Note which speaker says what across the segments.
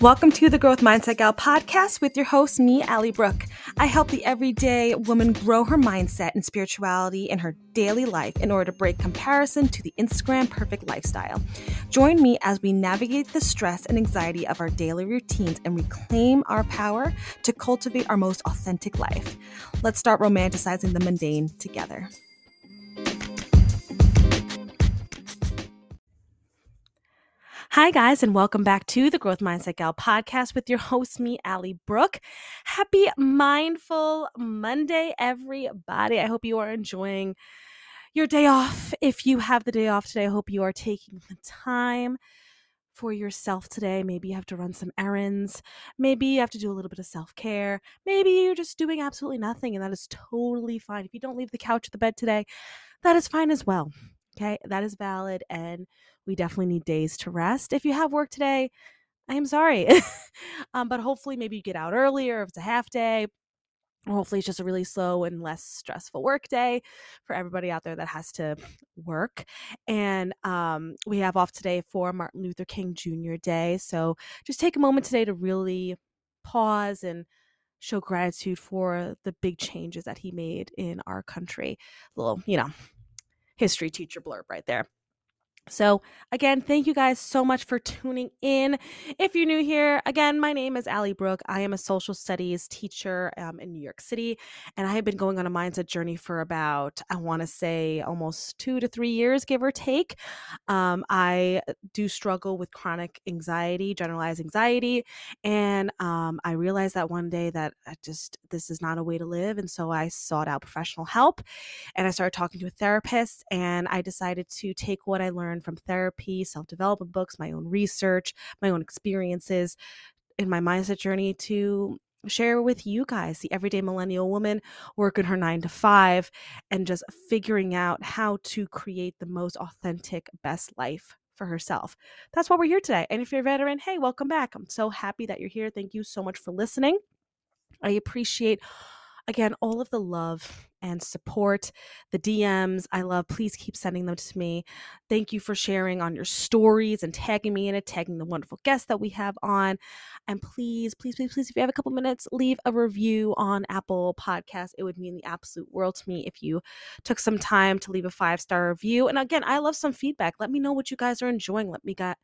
Speaker 1: Welcome to the Growth Mindset Gal podcast with your host, me, Allie Brooke. I help the everyday woman grow her mindset and spirituality in her daily life in order to break comparison to the Instagram perfect lifestyle. Join me as we navigate the stress and anxiety of our daily routines and reclaim our power to cultivate our most authentic life. Let's start romanticizing the mundane together. Hi, guys, and welcome back to the Growth Mindset Gal podcast with your host, me, Allie Brooke. Happy Mindful Monday, everybody. I hope you are enjoying your day off. If you have the day off today, I hope you are taking the time for yourself today. Maybe you have to run some errands. Maybe you have to do a little bit of self care. Maybe you're just doing absolutely nothing, and that is totally fine. If you don't leave the couch or the bed today, that is fine as well. Okay, that is valid. And we definitely need days to rest. If you have work today, I am sorry. um, but hopefully, maybe you get out earlier if it's a half day. Hopefully, it's just a really slow and less stressful work day for everybody out there that has to work. And um, we have off today for Martin Luther King Jr. Day. So just take a moment today to really pause and show gratitude for the big changes that he made in our country. A little, you know, history teacher blurb right there. So, again, thank you guys so much for tuning in. If you're new here, again, my name is Allie Brooke. I am a social studies teacher um, in New York City, and I have been going on a mindset journey for about, I want to say, almost two to three years, give or take. Um, I do struggle with chronic anxiety, generalized anxiety, and um, I realized that one day that I just this is not a way to live, and so I sought out professional help, and I started talking to a therapist, and I decided to take what I learned learned from therapy, self development books, my own research, my own experiences in my mindset journey to share with you guys, the everyday millennial woman working her nine to five and just figuring out how to create the most authentic, best life for herself. That's why we're here today. And if you're a veteran, hey, welcome back. I'm so happy that you're here. Thank you so much for listening. I appreciate again, all of the love and support, the DMs. I love. Please keep sending them to me. Thank you for sharing on your stories and tagging me in it, tagging the wonderful guests that we have on. And please, please, please, please, if you have a couple minutes, leave a review on Apple Podcasts. It would mean the absolute world to me if you took some time to leave a five star review. And again, I love some feedback. Let me know what you guys are enjoying. Let me get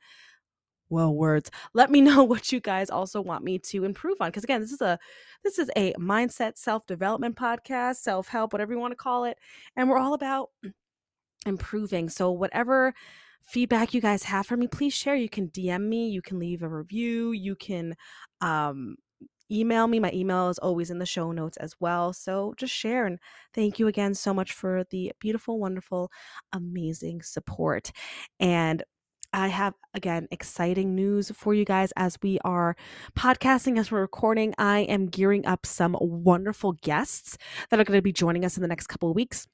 Speaker 1: well words let me know what you guys also want me to improve on because again this is a this is a mindset self-development podcast self-help whatever you want to call it and we're all about improving. So whatever feedback you guys have for me please share. You can dm me you can leave a review you can um email me. My email is always in the show notes as well. So just share and thank you again so much for the beautiful wonderful amazing support. And I have again exciting news for you guys as we are podcasting, as we're recording. I am gearing up some wonderful guests that are going to be joining us in the next couple of weeks.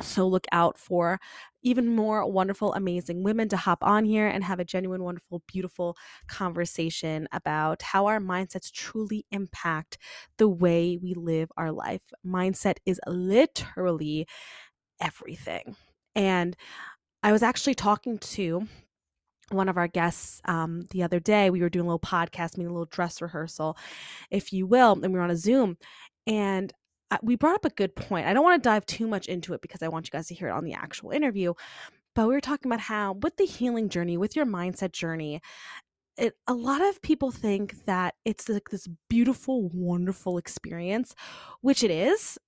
Speaker 1: So look out for even more wonderful, amazing women to hop on here and have a genuine, wonderful, beautiful conversation about how our mindsets truly impact the way we live our life. Mindset is literally everything. And I was actually talking to one of our guests um, the other day. We were doing a little podcast, meeting a little dress rehearsal, if you will, and we were on a Zoom. And we brought up a good point. I don't want to dive too much into it because I want you guys to hear it on the actual interview. But we were talking about how, with the healing journey, with your mindset journey, it, a lot of people think that it's like this beautiful, wonderful experience, which it is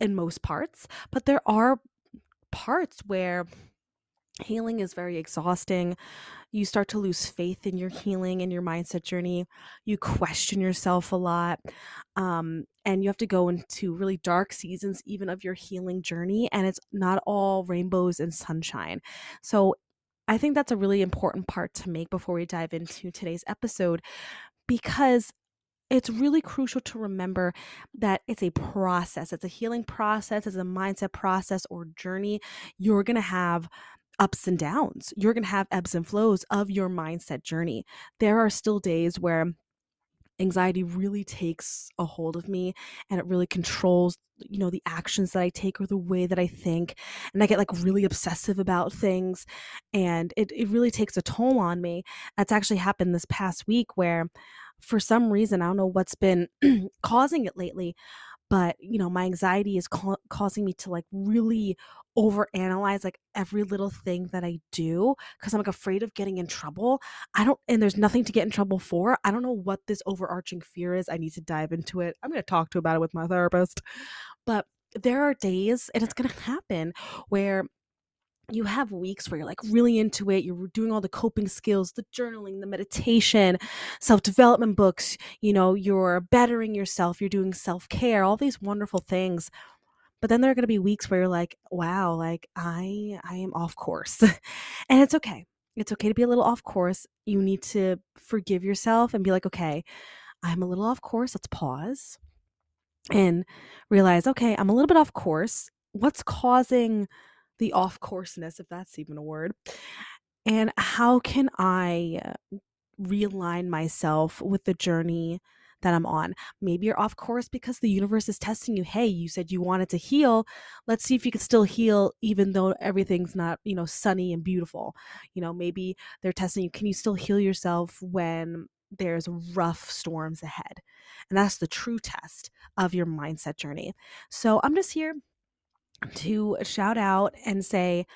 Speaker 1: in most parts. But there are parts where healing is very exhausting. You start to lose faith in your healing and your mindset journey. You question yourself a lot. Um, and you have to go into really dark seasons, even of your healing journey. And it's not all rainbows and sunshine. So I think that's a really important part to make before we dive into today's episode because it's really crucial to remember that it's a process. It's a healing process, it's a mindset process or journey. You're going to have ups and downs. You're going to have ebbs and flows of your mindset journey. There are still days where anxiety really takes a hold of me and it really controls you know the actions that i take or the way that i think and i get like really obsessive about things and it, it really takes a toll on me that's actually happened this past week where for some reason i don't know what's been causing it lately but you know my anxiety is ca- causing me to like really overanalyze like every little thing that I do because I'm like afraid of getting in trouble. I don't, and there's nothing to get in trouble for. I don't know what this overarching fear is. I need to dive into it. I'm going to talk to about it with my therapist. But there are days, and it's going to happen where you have weeks where you're like really into it. You're doing all the coping skills, the journaling, the meditation, self development books. You know, you're bettering yourself, you're doing self care, all these wonderful things but then there are going to be weeks where you're like wow like i i am off course and it's okay it's okay to be a little off course you need to forgive yourself and be like okay i'm a little off course let's pause and realize okay i'm a little bit off course what's causing the off courseness if that's even a word and how can i uh, realign myself with the journey that I'm on. Maybe you're off course because the universe is testing you. Hey, you said you wanted to heal. Let's see if you can still heal even though everything's not, you know, sunny and beautiful. You know, maybe they're testing you. Can you still heal yourself when there's rough storms ahead? And that's the true test of your mindset journey. So I'm just here to shout out and say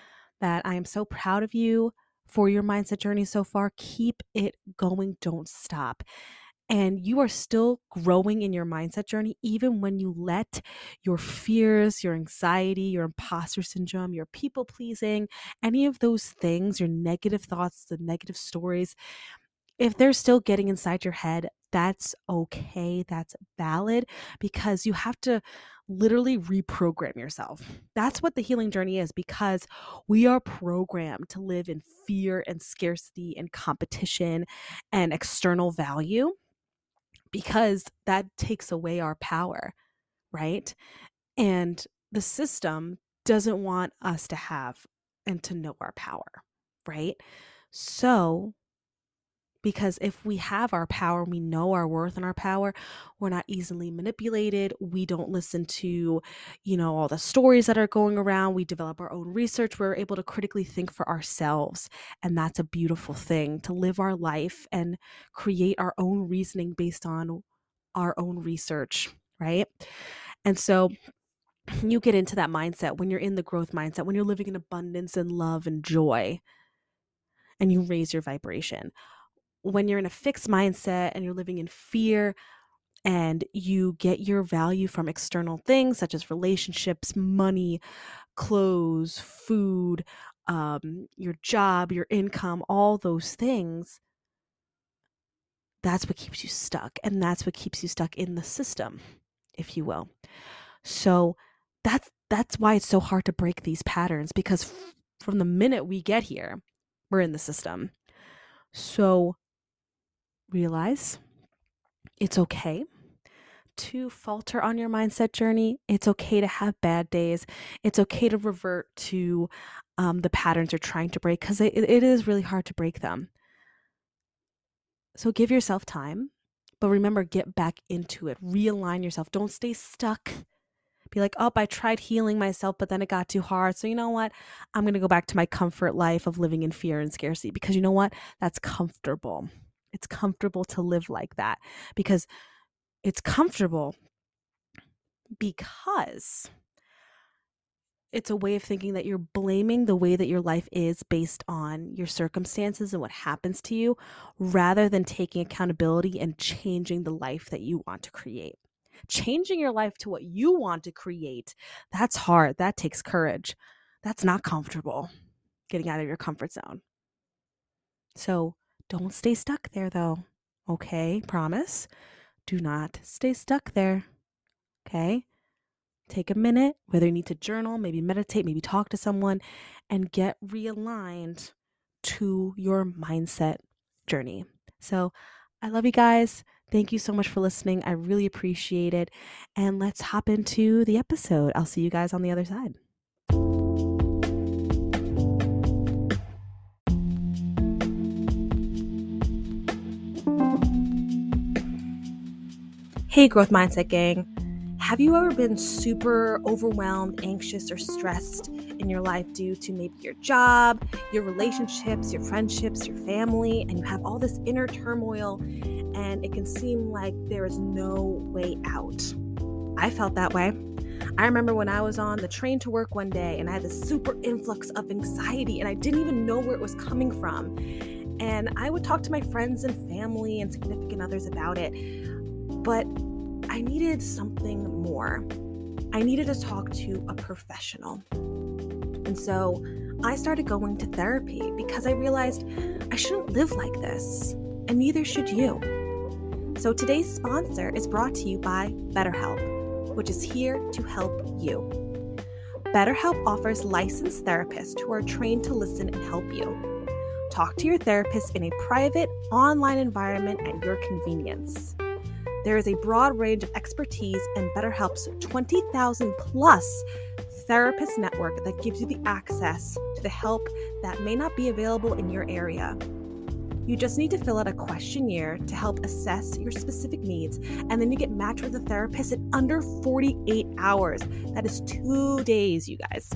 Speaker 1: that I am so proud of you for your mindset journey so far. Keep it going. Don't stop and you are still growing in your mindset journey, even when you let your fears, your anxiety, your imposter syndrome, your people pleasing, any of those things, your negative thoughts, the negative stories, if they're still getting inside your head, that's okay. That's valid because you have to literally reprogram yourself. That's what the healing journey is because we are programmed to live in fear and scarcity and competition and external value because that takes away our power, right? And the system doesn't want us to have and to know our power, right? So because if we have our power, we know our worth and our power, we're not easily manipulated. We don't listen to, you know, all the stories that are going around. We develop our own research. We're able to critically think for ourselves. And that's a beautiful thing to live our life and create our own reasoning based on our own research, right? And so you get into that mindset when you're in the growth mindset, when you're living in abundance and love and joy, and you raise your vibration when you're in a fixed mindset and you're living in fear and you get your value from external things such as relationships, money, clothes, food, um, your job, your income, all those things, that's what keeps you stuck. And that's what keeps you stuck in the system, if you will. So that's that's why it's so hard to break these patterns because f- from the minute we get here, we're in the system. So realize it's okay to falter on your mindset journey. It's okay to have bad days. It's okay to revert to um, the patterns you're trying to break because it, it is really hard to break them. So give yourself time, but remember, get back into it. Realign yourself. Don't stay stuck. Be like, oh, I tried healing myself, but then it got too hard. So, you know what? I'm going to go back to my comfort life of living in fear and scarcity because you know what? That's comfortable it's comfortable to live like that because it's comfortable because it's a way of thinking that you're blaming the way that your life is based on your circumstances and what happens to you rather than taking accountability and changing the life that you want to create. Changing your life to what you want to create, that's hard. That takes courage. That's not comfortable getting out of your comfort zone. So don't stay stuck there though. Okay, promise. Do not stay stuck there. Okay? Take a minute, whether you need to journal, maybe meditate, maybe talk to someone, and get realigned to your mindset journey. So, I love you guys. Thank you so much for listening. I really appreciate it. And let's hop into the episode. I'll see you guys on the other side. Hey, Growth Mindset Gang. Have you ever been super overwhelmed, anxious, or stressed in your life due to maybe your job, your relationships, your friendships, your family, and you have all this inner turmoil and it can seem like there is no way out? I felt that way. I remember when I was on the train to work one day and I had this super influx of anxiety and I didn't even know where it was coming from. And I would talk to my friends and family and significant others about it. But I needed something more. I needed to talk to a professional. And so I started going to therapy because I realized I shouldn't live like this, and neither should you. So today's sponsor is brought to you by BetterHelp, which is here to help you. BetterHelp offers licensed therapists who are trained to listen and help you. Talk to your therapist in a private, online environment at your convenience. There is a broad range of expertise and BetterHelp's 20,000 plus therapist network that gives you the access to the help that may not be available in your area. You just need to fill out a questionnaire to help assess your specific needs, and then you get matched with a therapist in under 48 hours. That is two days, you guys.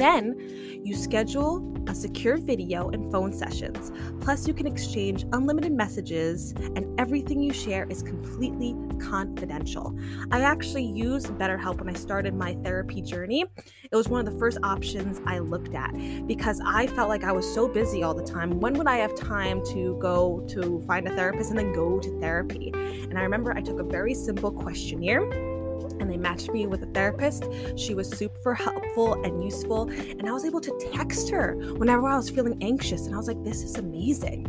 Speaker 1: Then you schedule a secure video and phone sessions. Plus, you can exchange unlimited messages, and everything you share is completely confidential. I actually used BetterHelp when I started my therapy journey. It was one of the first options I looked at because I felt like I was so busy all the time. When would I have time to go to find a therapist and then go to therapy? And I remember I took a very simple questionnaire and they matched me with a therapist. She was super helpful and useful. And I was able to text her whenever I was feeling anxious. And I was like, this is amazing.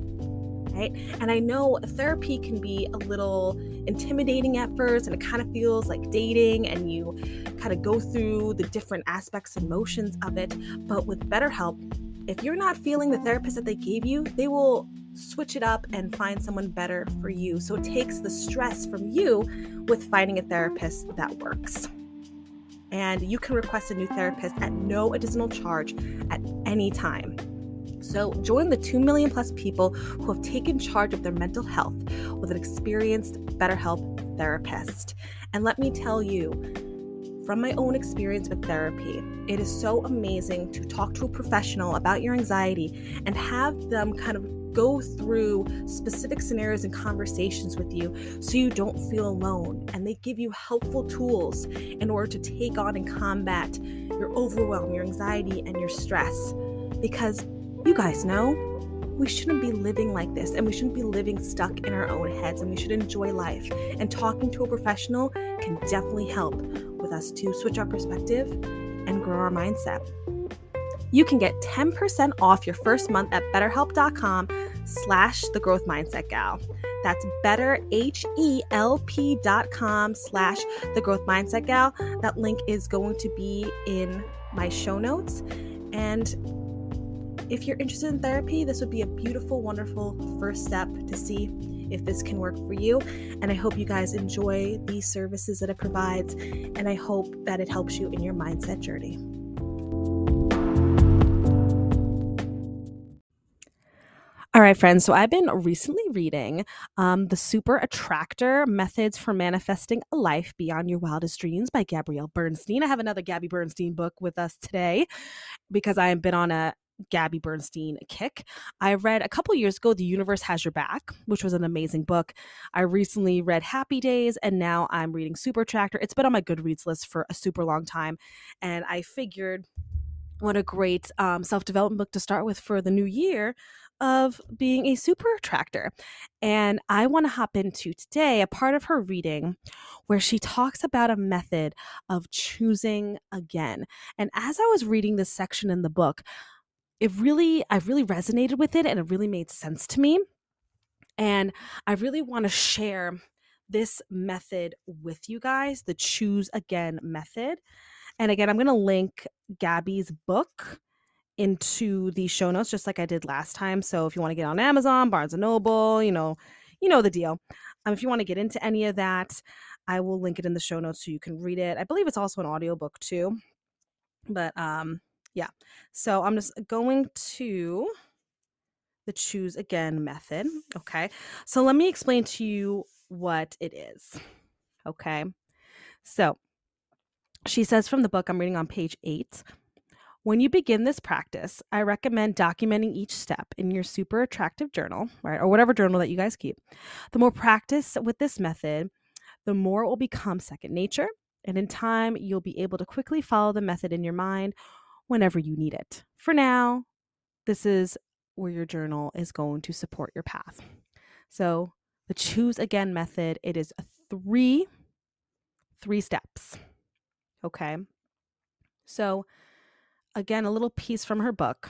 Speaker 1: Right? And I know therapy can be a little intimidating at first, and it kind of feels like dating, and you kind of go through the different aspects and motions of it. But with BetterHelp, if you're not feeling the therapist that they gave you, they will switch it up and find someone better for you. So it takes the stress from you with finding a therapist that works. And you can request a new therapist at no additional charge at any time. So join the 2 million plus people who have taken charge of their mental health with an experienced BetterHelp therapist. And let me tell you, from my own experience with therapy, it is so amazing to talk to a professional about your anxiety and have them kind of go through specific scenarios and conversations with you so you don't feel alone. And they give you helpful tools in order to take on and combat your overwhelm, your anxiety, and your stress. Because you guys know we shouldn't be living like this and we shouldn't be living stuck in our own heads and we should enjoy life. And talking to a professional can definitely help with us to switch our perspective and grow our mindset. You can get 10% off your first month at betterhelp.com slash the growth mindset gal. That's betterhelp.com slash the growth mindset gal. That link is going to be in my show notes. And if you're interested in therapy, this would be a beautiful, wonderful first step to see if this can work for you. And I hope you guys enjoy these services that it provides. And I hope that it helps you in your mindset journey. All right, friends. So I've been recently reading um, The Super Attractor Methods for Manifesting a Life Beyond Your Wildest Dreams by Gabrielle Bernstein. I have another Gabby Bernstein book with us today because I have been on a Gabby Bernstein kick. I read a couple years ago The Universe Has Your Back, which was an amazing book. I recently read Happy Days and now I'm reading Super Attractor. It's been on my Goodreads list for a super long time. And I figured what a great um, self development book to start with for the new year of being a super attractor. And I want to hop into today a part of her reading where she talks about a method of choosing again. And as I was reading this section in the book, it really, I really resonated with it and it really made sense to me. And I really want to share this method with you guys, the choose again method. And again, I'm going to link Gabby's book into the show notes just like I did last time. So if you want to get on Amazon, Barnes and Noble, you know, you know the deal. Um, if you want to get into any of that, I will link it in the show notes so you can read it. I believe it's also an audiobook too. But um yeah. So I'm just going to the choose again method. Okay. So let me explain to you what it is. Okay. So she says from the book, I'm reading on page eight. When you begin this practice, I recommend documenting each step in your super attractor journal, right? Or whatever journal that you guys keep. The more practice with this method, the more it will become second nature. And in time, you'll be able to quickly follow the method in your mind whenever you need it. For now, this is where your journal is going to support your path. So, the choose again method, it is three three steps. Okay? So, again, a little piece from her book.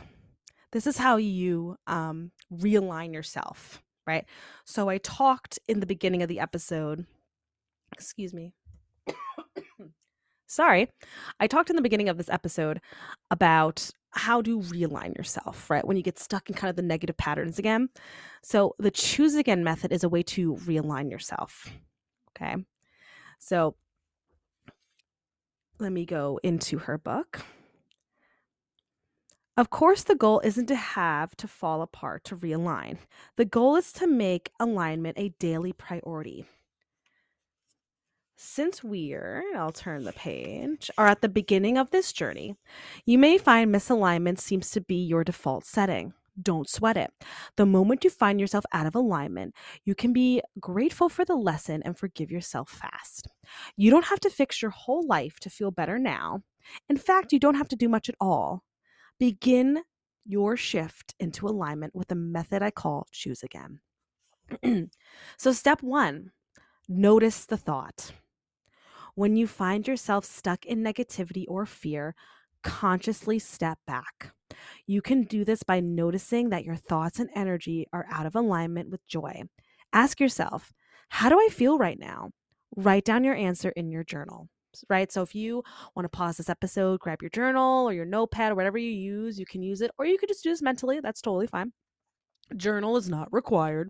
Speaker 1: This is how you um, realign yourself, right? So I talked in the beginning of the episode, excuse me. Sorry. I talked in the beginning of this episode about how to realign yourself, right? When you get stuck in kind of the negative patterns again. So the choose again method is a way to realign yourself. Okay. So let me go into her book. Of course, the goal isn't to have to fall apart to realign. The goal is to make alignment a daily priority. Since we're, I'll turn the page, are at the beginning of this journey, you may find misalignment seems to be your default setting. Don't sweat it. The moment you find yourself out of alignment, you can be grateful for the lesson and forgive yourself fast. You don't have to fix your whole life to feel better now. In fact, you don't have to do much at all. Begin your shift into alignment with a method I call choose again. so, step one notice the thought. When you find yourself stuck in negativity or fear, consciously step back. You can do this by noticing that your thoughts and energy are out of alignment with joy. Ask yourself, how do I feel right now? Write down your answer in your journal right? So if you want to pause this episode, grab your journal or your notepad or whatever you use, you can use it, or you could just do this mentally. That's totally fine. Journal is not required.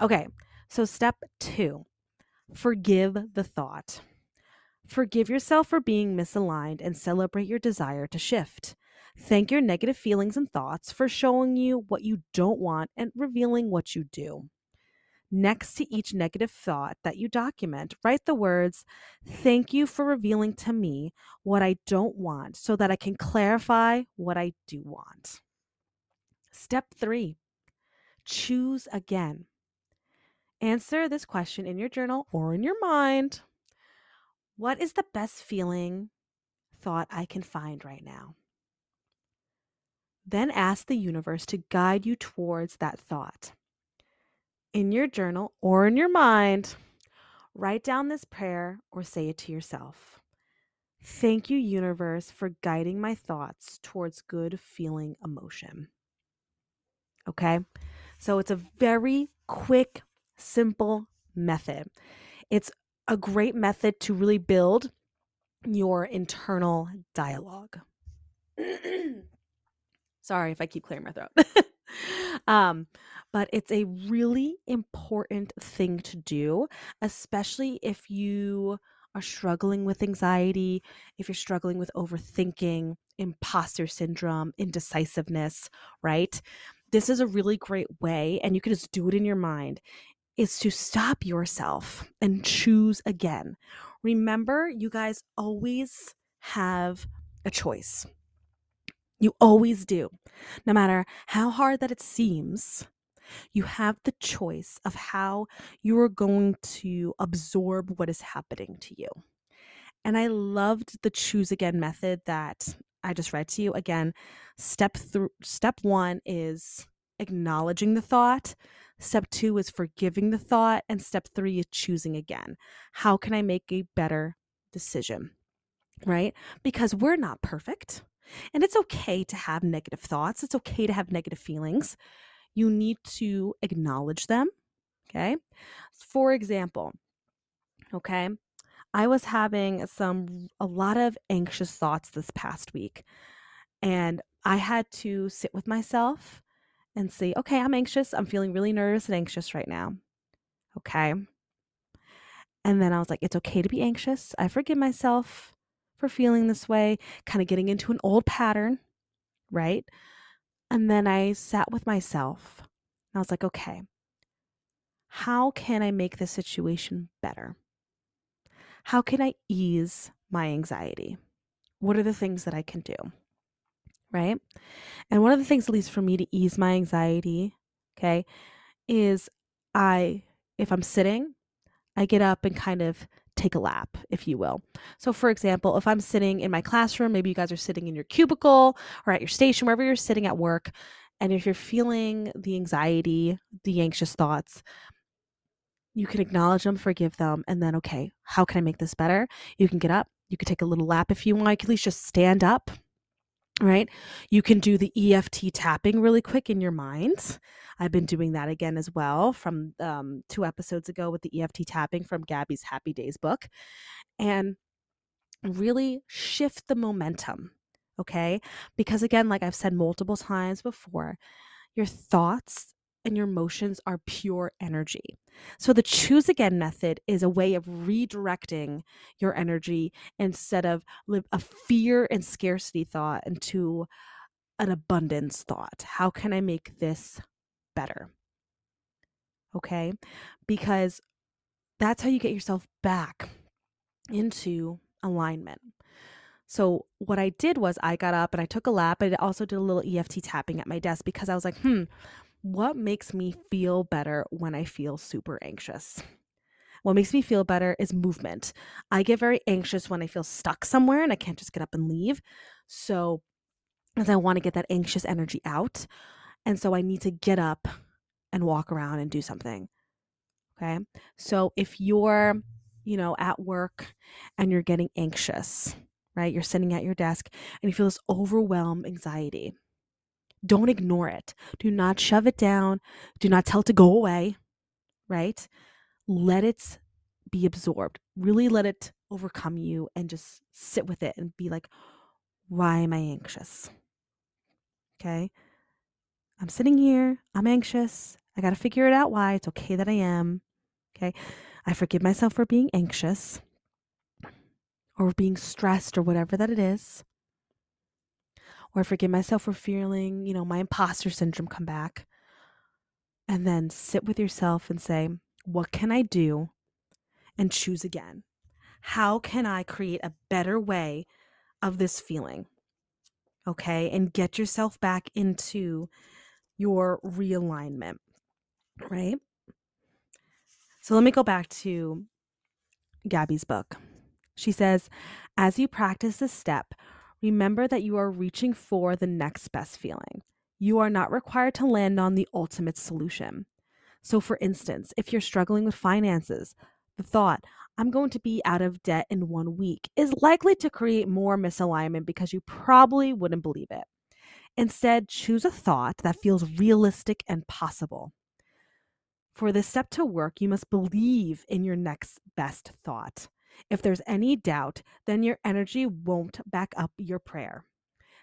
Speaker 1: Okay, so step two forgive the thought. Forgive yourself for being misaligned and celebrate your desire to shift. Thank your negative feelings and thoughts for showing you what you don't want and revealing what you do. Next to each negative thought that you document, write the words, Thank you for revealing to me what I don't want so that I can clarify what I do want. Step three, choose again. Answer this question in your journal or in your mind. What is the best feeling thought I can find right now? Then ask the universe to guide you towards that thought in your journal or in your mind, write down this prayer or say it to yourself. Thank you, universe, for guiding my thoughts towards good feeling emotion. Okay, so it's a very quick, simple method. It's a great method to really build your internal dialogue. Sorry if I keep clearing my throat. um, but it's a really important thing to do, especially if you are struggling with anxiety, if you're struggling with overthinking, imposter syndrome, indecisiveness, right? This is a really great way, and you can just do it in your mind, is to stop yourself and choose again. Remember, you guys always have a choice. You always do. No matter how hard that it seems, you have the choice of how you are going to absorb what is happening to you. And I loved the choose again method that I just read to you. Again, step through step 1 is acknowledging the thought. Step 2 is forgiving the thought and step 3 is choosing again. How can I make a better decision? Right? Because we're not perfect. And it's okay to have negative thoughts. It's okay to have negative feelings. You need to acknowledge them. Okay. For example, okay, I was having some, a lot of anxious thoughts this past week. And I had to sit with myself and say, okay, I'm anxious. I'm feeling really nervous and anxious right now. Okay. And then I was like, it's okay to be anxious. I forgive myself for feeling this way, kind of getting into an old pattern, right? And then I sat with myself and I was like, okay, how can I make this situation better? how can I ease my anxiety? What are the things that I can do? Right? And one of the things, at least for me, to ease my anxiety, okay, is I, if I'm sitting, I get up and kind of take a lap, if you will. So, for example, if I'm sitting in my classroom, maybe you guys are sitting in your cubicle or at your station, wherever you're sitting at work, and if you're feeling the anxiety, the anxious thoughts, you can acknowledge them, forgive them, and then, okay, how can I make this better? You can get up. You can take a little lap if you want. You can at least just stand up, right? You can do the EFT tapping really quick in your mind. I've been doing that again as well from um, two episodes ago with the EFT tapping from Gabby's Happy Days book. And really shift the momentum, okay? Because again, like I've said multiple times before, your thoughts and your emotions are pure energy. So the choose again method is a way of redirecting your energy instead of a fear and scarcity thought into an abundance thought. How can I make this better? Okay? Because that's how you get yourself back into alignment. So what I did was I got up and I took a lap. I also did a little EFT tapping at my desk because I was like, hmm, what makes me feel better when I feel super anxious? What makes me feel better is movement. I get very anxious when I feel stuck somewhere and I can't just get up and leave. So, as I want to get that anxious energy out. And so I need to get up and walk around and do something. Okay. So, if you're, you know, at work and you're getting anxious, right? You're sitting at your desk and you feel this overwhelmed anxiety don't ignore it. Do not shove it down. Do not tell it to go away, right? Let it be absorbed. Really let it overcome you and just sit with it and be like, why am I anxious? Okay. I'm sitting here. I'm anxious. I got to figure it out why. It's okay that I am. Okay. I forgive myself for being anxious or being stressed or whatever that it is or forgive myself for feeling, you know, my imposter syndrome come back. And then sit with yourself and say, what can I do? And choose again. How can I create a better way of this feeling? Okay. And get yourself back into your realignment, right? So let me go back to Gabby's book. She says, as you practice this step, remember that you are reaching for the next best feeling. You are not required to land on the ultimate solution. So, for instance, if you're struggling with finances, the thought, I'm going to be out of debt in one week, is likely to create more misalignment because you probably wouldn't believe it. Instead, choose a thought that feels realistic and possible. For this step to work, you must believe in your next best thought. If there's any doubt, then your energy won't back up your prayer.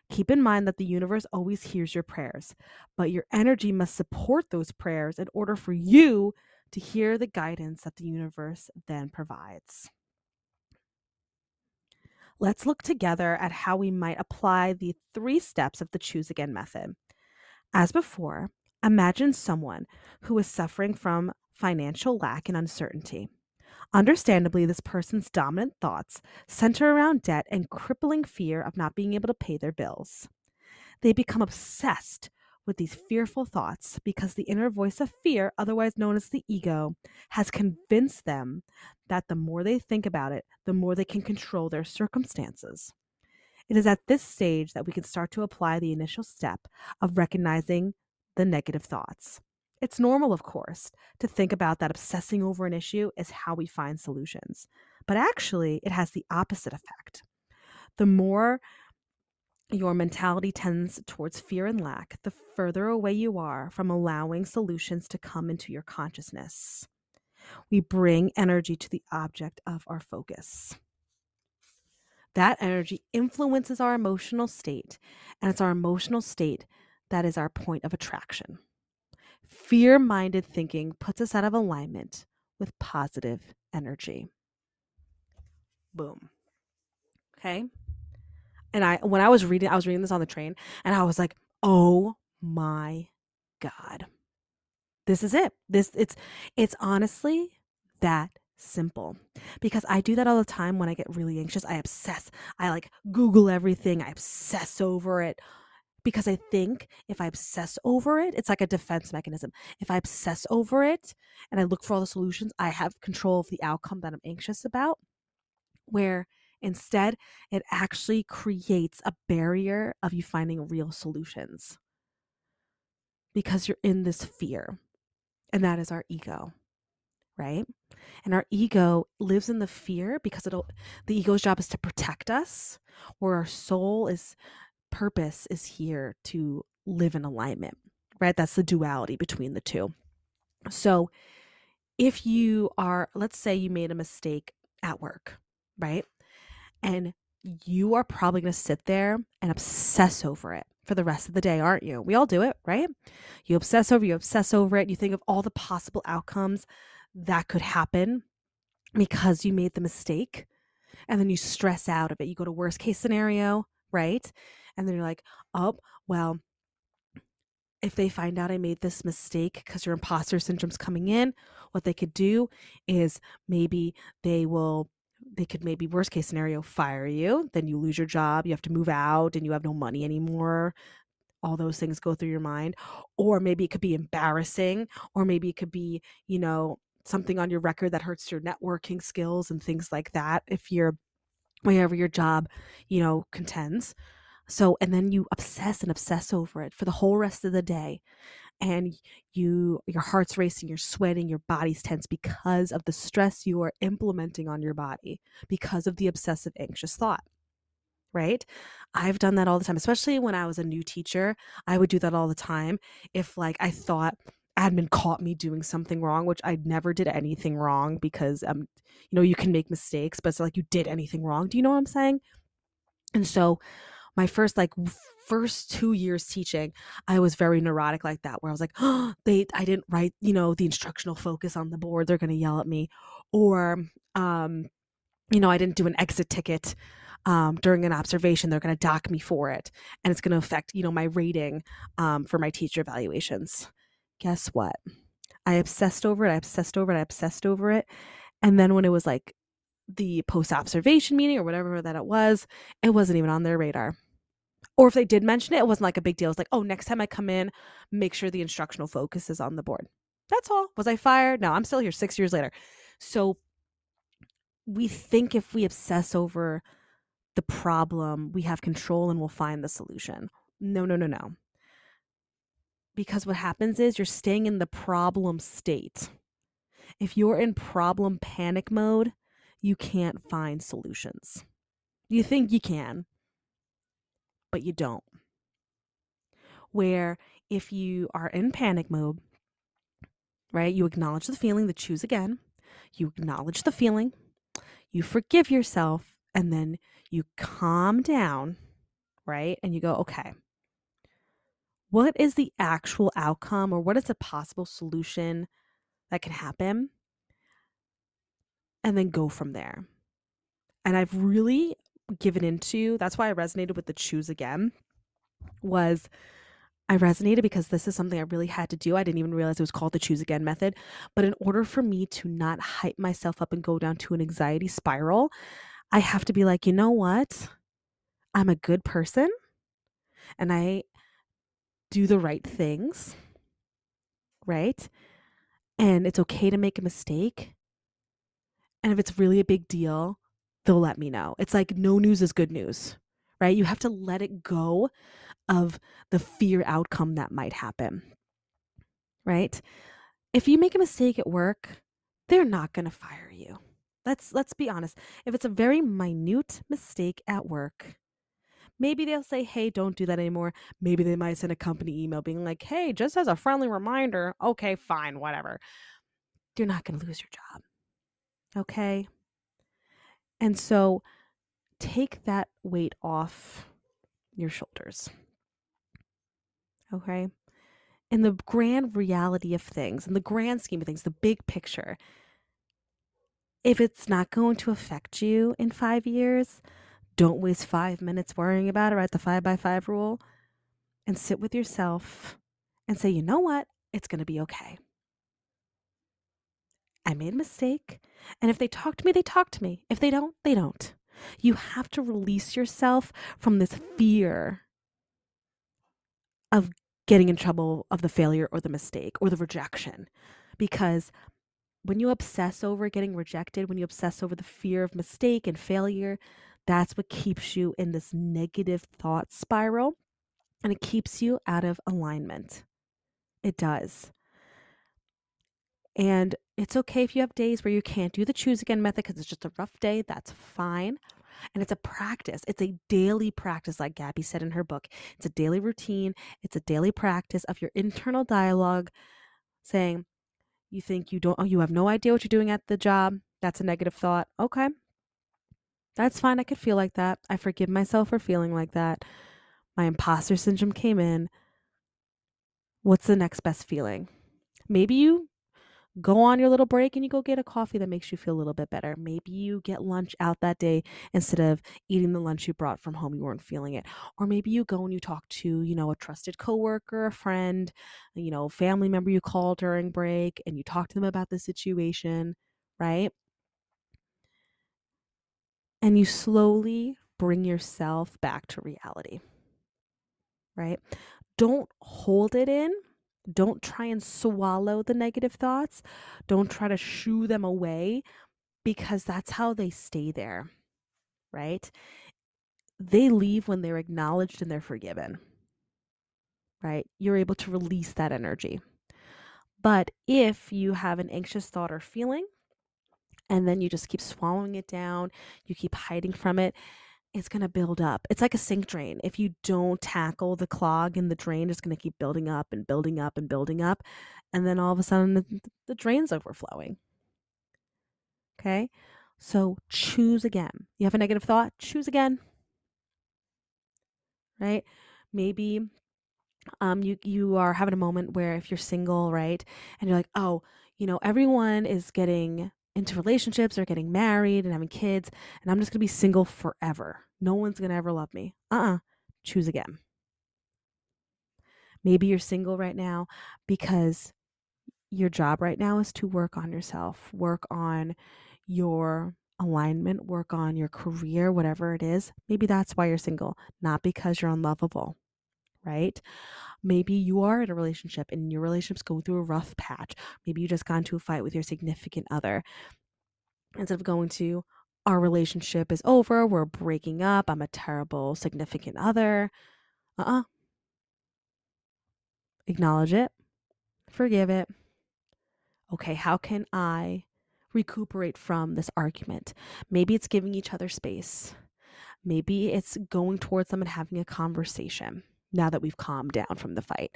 Speaker 1: Keep in mind that the universe always hears your prayers, but your energy must support those prayers in order for you to hear the guidance that the universe then provides. Let's look together at how we might apply the three steps of the Choose Again method. As before, imagine someone who is suffering from financial lack and uncertainty. Understandably, this person's dominant thoughts center around debt and crippling fear of not being able to pay their bills. They become obsessed with these fearful thoughts because the inner voice of fear, otherwise known as the ego, has convinced them that the more they think about it, the more they can control their circumstances. It is at this stage that we can start to apply the initial step of recognizing the negative thoughts. It's normal, of course, to think about that obsessing over an issue is how we find solutions. But actually, it has the opposite effect. The more your mentality tends towards fear and lack, the further away you are from allowing solutions to come into your consciousness. We bring energy to the object of our focus. That energy influences our emotional state, and it's our emotional state that is our point of attraction. Fear minded thinking puts us out of alignment with positive energy. Boom. Okay. And I, when I was reading, I was reading this on the train and I was like, oh my God. This is it. This, it's, it's honestly that simple because I do that all the time when I get really anxious. I obsess. I like Google everything, I obsess over it because I think if I obsess over it, it's like a defense mechanism. If I obsess over it and I look for all the solutions, I have control of the outcome that I'm anxious about. Where instead, it actually creates a barrier of you finding real solutions because you're in this fear. And that is our ego, right? And our ego lives in the fear because it'll the ego's job is to protect us, where our soul is purpose is here to live in alignment, right? That's the duality between the two. So if you are, let's say you made a mistake at work, right? And you are probably going to sit there and obsess over it for the rest of the day, aren't you? We all do it, right? You obsess over, you obsess over it. You think of all the possible outcomes that could happen because you made the mistake. And then you stress out of it. You go to worst case scenario, right? And then you're like, oh, well, if they find out I made this mistake because your imposter syndrome's coming in, what they could do is maybe they will, they could maybe, worst case scenario, fire you. Then you lose your job. You have to move out and you have no money anymore. All those things go through your mind. Or maybe it could be embarrassing. Or maybe it could be, you know, something on your record that hurts your networking skills and things like that. If you're, wherever your job, you know, contends. So, and then you obsess and obsess over it for the whole rest of the day. And you, your heart's racing, you're sweating, your body's tense because of the stress you are implementing on your body because of the obsessive anxious thought. Right? I've done that all the time, especially when I was a new teacher. I would do that all the time. If, like, I thought admin caught me doing something wrong, which I never did anything wrong because, um, you know, you can make mistakes, but it's like you did anything wrong. Do you know what I'm saying? And so, my first like first two years teaching, I was very neurotic like that, where I was like, oh, they, I didn't write, you know, the instructional focus on the board. They're going to yell at me. Or, um, you know, I didn't do an exit ticket um, during an observation. They're going to dock me for it. And it's going to affect, you know, my rating um, for my teacher evaluations. Guess what? I obsessed over it. I obsessed over it. I obsessed over it. And then when it was like the post observation meeting or whatever that it was, it wasn't even on their radar. Or if they did mention it, it wasn't like a big deal. It's like, oh, next time I come in, make sure the instructional focus is on the board. That's all. Was I fired? No, I'm still here six years later. So we think if we obsess over the problem, we have control and we'll find the solution. No, no, no, no. Because what happens is you're staying in the problem state. If you're in problem panic mode, you can't find solutions. You think you can, but you don't. Where if you are in panic mode, right, you acknowledge the feeling, the choose again, you acknowledge the feeling, you forgive yourself, and then you calm down, right? And you go, okay, what is the actual outcome or what is a possible solution that can happen? And then go from there. And I've really given into that's why i resonated with the choose again was i resonated because this is something i really had to do. I didn't even realize it was called the choose again method. But in order for me to not hype myself up and go down to an anxiety spiral i have to be like you know what? I'm a good person and i do the right things right? And it's okay to make a mistake. And if it's really a big deal they'll let me know. It's like no news is good news, right? You have to let it go of the fear outcome that might happen, right? If you make a mistake at work, they're not going to fire you. Let's let's be honest. If it's a very minute mistake at work, maybe they'll say, "Hey, don't do that anymore." Maybe they might send a company email being like, "Hey, just as a friendly reminder." Okay, fine, whatever. You're not going to lose your job. Okay? And so take that weight off your shoulders. Okay? In the grand reality of things, in the grand scheme of things, the big picture, if it's not going to affect you in five years, don't waste five minutes worrying about it. Right the five by five rule and sit with yourself and say, you know what? It's going to be okay. I made a mistake. And if they talk to me, they talk to me. If they don't, they don't. You have to release yourself from this fear of getting in trouble of the failure or the mistake or the rejection. Because when you obsess over getting rejected, when you obsess over the fear of mistake and failure, that's what keeps you in this negative thought spiral and it keeps you out of alignment. It does. And it's okay if you have days where you can't do the choose again method because it's just a rough day. That's fine. And it's a practice. It's a daily practice, like Gabby said in her book. It's a daily routine. It's a daily practice of your internal dialogue saying, you think you don't, you have no idea what you're doing at the job. That's a negative thought. Okay. That's fine. I could feel like that. I forgive myself for feeling like that. My imposter syndrome came in. What's the next best feeling? Maybe you go on your little break and you go get a coffee that makes you feel a little bit better. Maybe you get lunch out that day instead of eating the lunch you brought from home. You weren't feeling it. Or maybe you go and you talk to, you know, a trusted coworker, a friend, you know, family member you call during break and you talk to them about the situation, right? And you slowly bring yourself back to reality. Right? Don't hold it in don't try and swallow the negative thoughts. Don't try to shoo them away because that's how they stay there, right? They leave when they're acknowledged and they're forgiven, right? You're able to release that energy. But if you have an anxious thought or feeling, and then you just keep swallowing it down, you keep hiding from it, it's going to build up. It's like a sink drain. If you don't tackle the clog in the drain, it's going to keep building up and building up and building up. And then all of a sudden, the, the drain's overflowing. Okay. So choose again. You have a negative thought, choose again. Right? Maybe um you you are having a moment where if you're single, right? And you're like, "Oh, you know, everyone is getting into relationships or getting married and having kids, and I'm just to be single forever. No one's to ever love me. Uh uh-uh. uh Choose again. Maybe you're single right now because your job right now is to work on yourself, work on your alignment, work on your career, whatever it is. Maybe that's why you're single, not because you're unlovable, right? Maybe you are in a relationship and your relationship's going through a rough patch. Maybe you just got into a fight with your significant other. Instead of going to, our relationship is over, we're breaking up, I'm a terrible significant other. Uh uh-uh. uh Acknowledge it, forgive it. Okay, how can I recuperate from this argument? Maybe it's giving each other space. Maybe it's going towards them and having a conversation now that we've calmed down from the fight.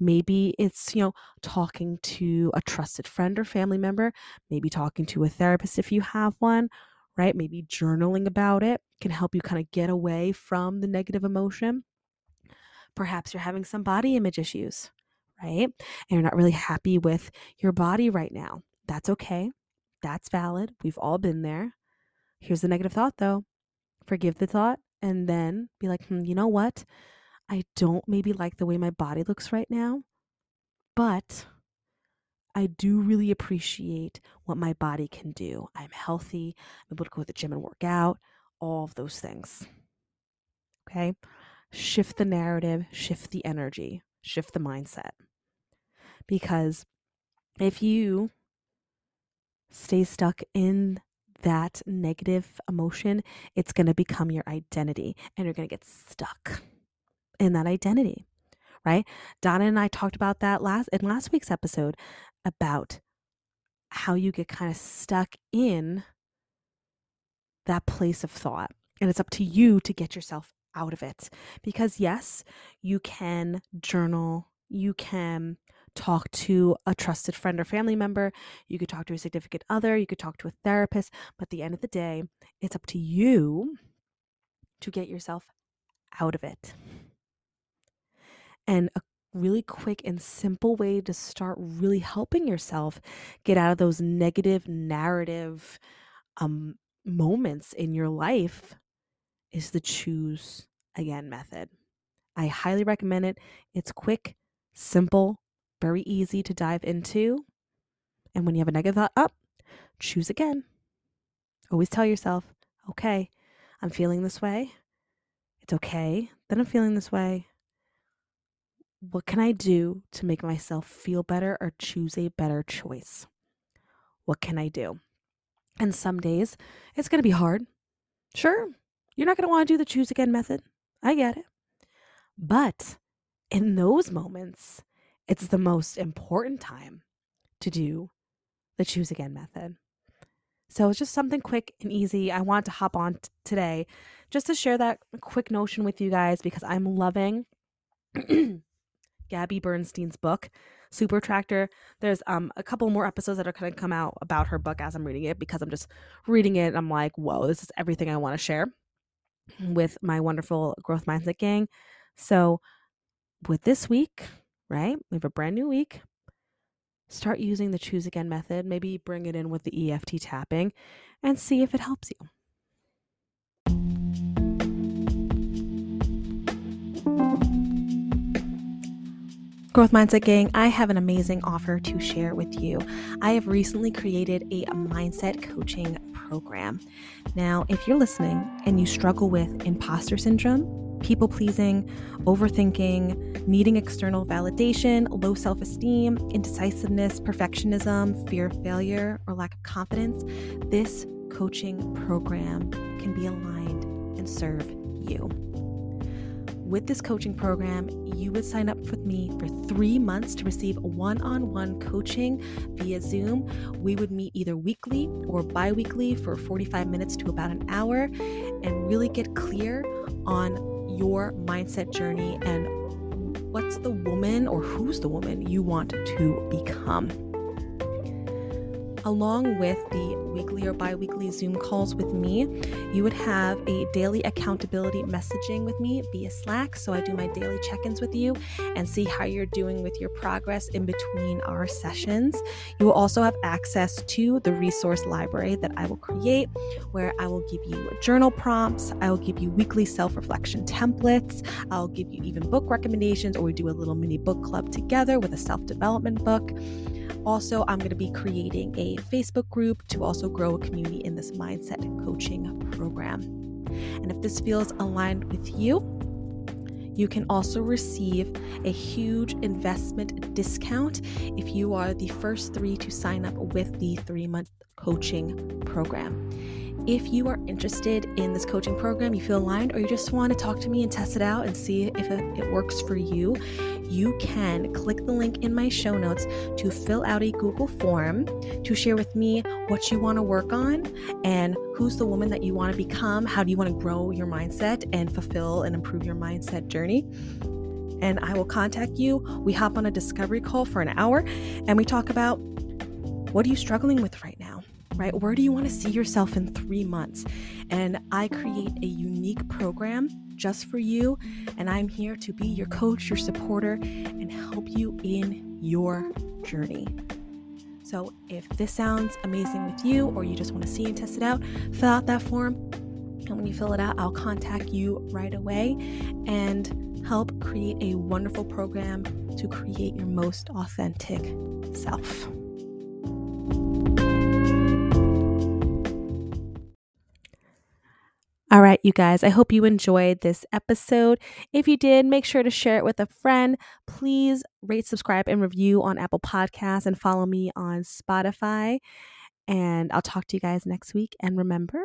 Speaker 1: Maybe it's, you know, talking to a trusted friend or family member, maybe talking to a therapist if you have one, right? Maybe journaling about it can help you kind of get away from the negative emotion. Perhaps you're having some body image issues, right? And you're not really happy with your body right now. That's okay. That's valid. We've all been there. Here's the negative thought though. Forgive the thought and then be like, hmm, you know what? I don't maybe like the way my body looks right now, but I do really appreciate what my body can do. I'm healthy, I'm able to go to the gym and work out, all of those things. Okay? Shift the narrative, shift the energy, shift the mindset. Because if you stay stuck in that negative emotion, it's going to become your identity and you're going to get stuck in that identity, right? Donna and I talked about that last in last week's episode about how you get kind of stuck in that place of thought. And it's up to you to get yourself out of it. Because yes, you can journal, you can talk to a trusted friend or family member, you could talk to a significant other, you could talk to a therapist, but at the end of the day, it's up to you to get yourself out of it. And a really quick and simple way to start really helping yourself get out of those negative narrative um, moments in your life is the choose again method. I highly recommend it. It's quick, simple, very easy to dive into. And when you have a negative thought up, choose again. Always tell yourself, okay, I'm feeling this way. It's okay that I'm feeling this way. What can I do to make myself feel better or choose a better choice? What can I do? And some days it's going to be hard. Sure, you're not going to want to do the choose again method. I get it. But in those moments, it's the most important time to do the choose again method. So it's just something quick and easy. I want to hop on t- today just to share that quick notion with you guys because I'm loving Gabby Bernstein's book, Super Attractor. There's um a couple more episodes that are to come out about her book as I'm reading it because I'm just reading it. I'm like, whoa, this is everything I want to share with my wonderful growth mindset gang. So with this week, right? We have a brand new week. Start using the choose again method. Maybe bring it in with the EFT tapping and see if it helps you. Growth Mindset Gang, I have an amazing offer to share with you. I have recently created a mindset coaching program. Now, if you're listening and you struggle with imposter syndrome, people pleasing, overthinking, needing external validation, low self esteem, indecisiveness, perfectionism, fear of failure, or lack of confidence, this coaching program can be aligned and serve you with this coaching program, you would sign up with me for three months to receive one on one coaching via Zoom. We would meet either weekly or bi weekly for 45 minutes to about an hour and really get clear on your mindset journey and what's the woman or who's the woman you want to become along with the weekly or bi weekly Zoom calls with me, you would have a daily accountability messaging with me via Slack. So I do my daily check ins with you and see how you're doing with your progress in between our sessions. You will also have access to the resource library that I will create, where I will give you journal prompts, I will give you weekly self reflection templates, I'll give you even book recommendations, or we do a little mini book club together with a self development book. Also, I'm going to be creating a Facebook group to also grow a community in this mindset coaching program. And if this feels aligned with you, you can also receive a huge investment discount if you are the first three to sign up with the three month coaching program. If you are interested in this coaching program, you feel aligned, or you just want to talk to me and test it out and see if it works for you, you can click the link in my show notes to fill out a Google form to share with me what you want to work on and who's the woman that you want to become. How do you want to grow your mindset and fulfill and improve your mindset journey? And I will contact you. We hop on a discovery call for an hour and we talk about what are you struggling with right now? Right? Where do you want to see yourself in three months? And I create a unique program just for you. And I'm here to be your coach, your supporter, and help you in your journey. So if this sounds amazing with you, or you just want to see and test it out, fill out that form. And when you fill it out, I'll contact you right away and help create a wonderful program to create your most authentic self. All right, you guys, I hope you enjoyed this episode. If you did, make sure to share it with a friend. Please rate, subscribe, and review on Apple Podcasts and follow me on Spotify. And I'll talk to you guys next week. And remember,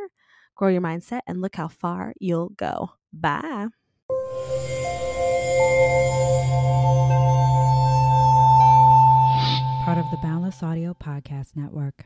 Speaker 1: grow your mindset and look how far you'll go. Bye.
Speaker 2: Part of the Boundless Audio Podcast Network.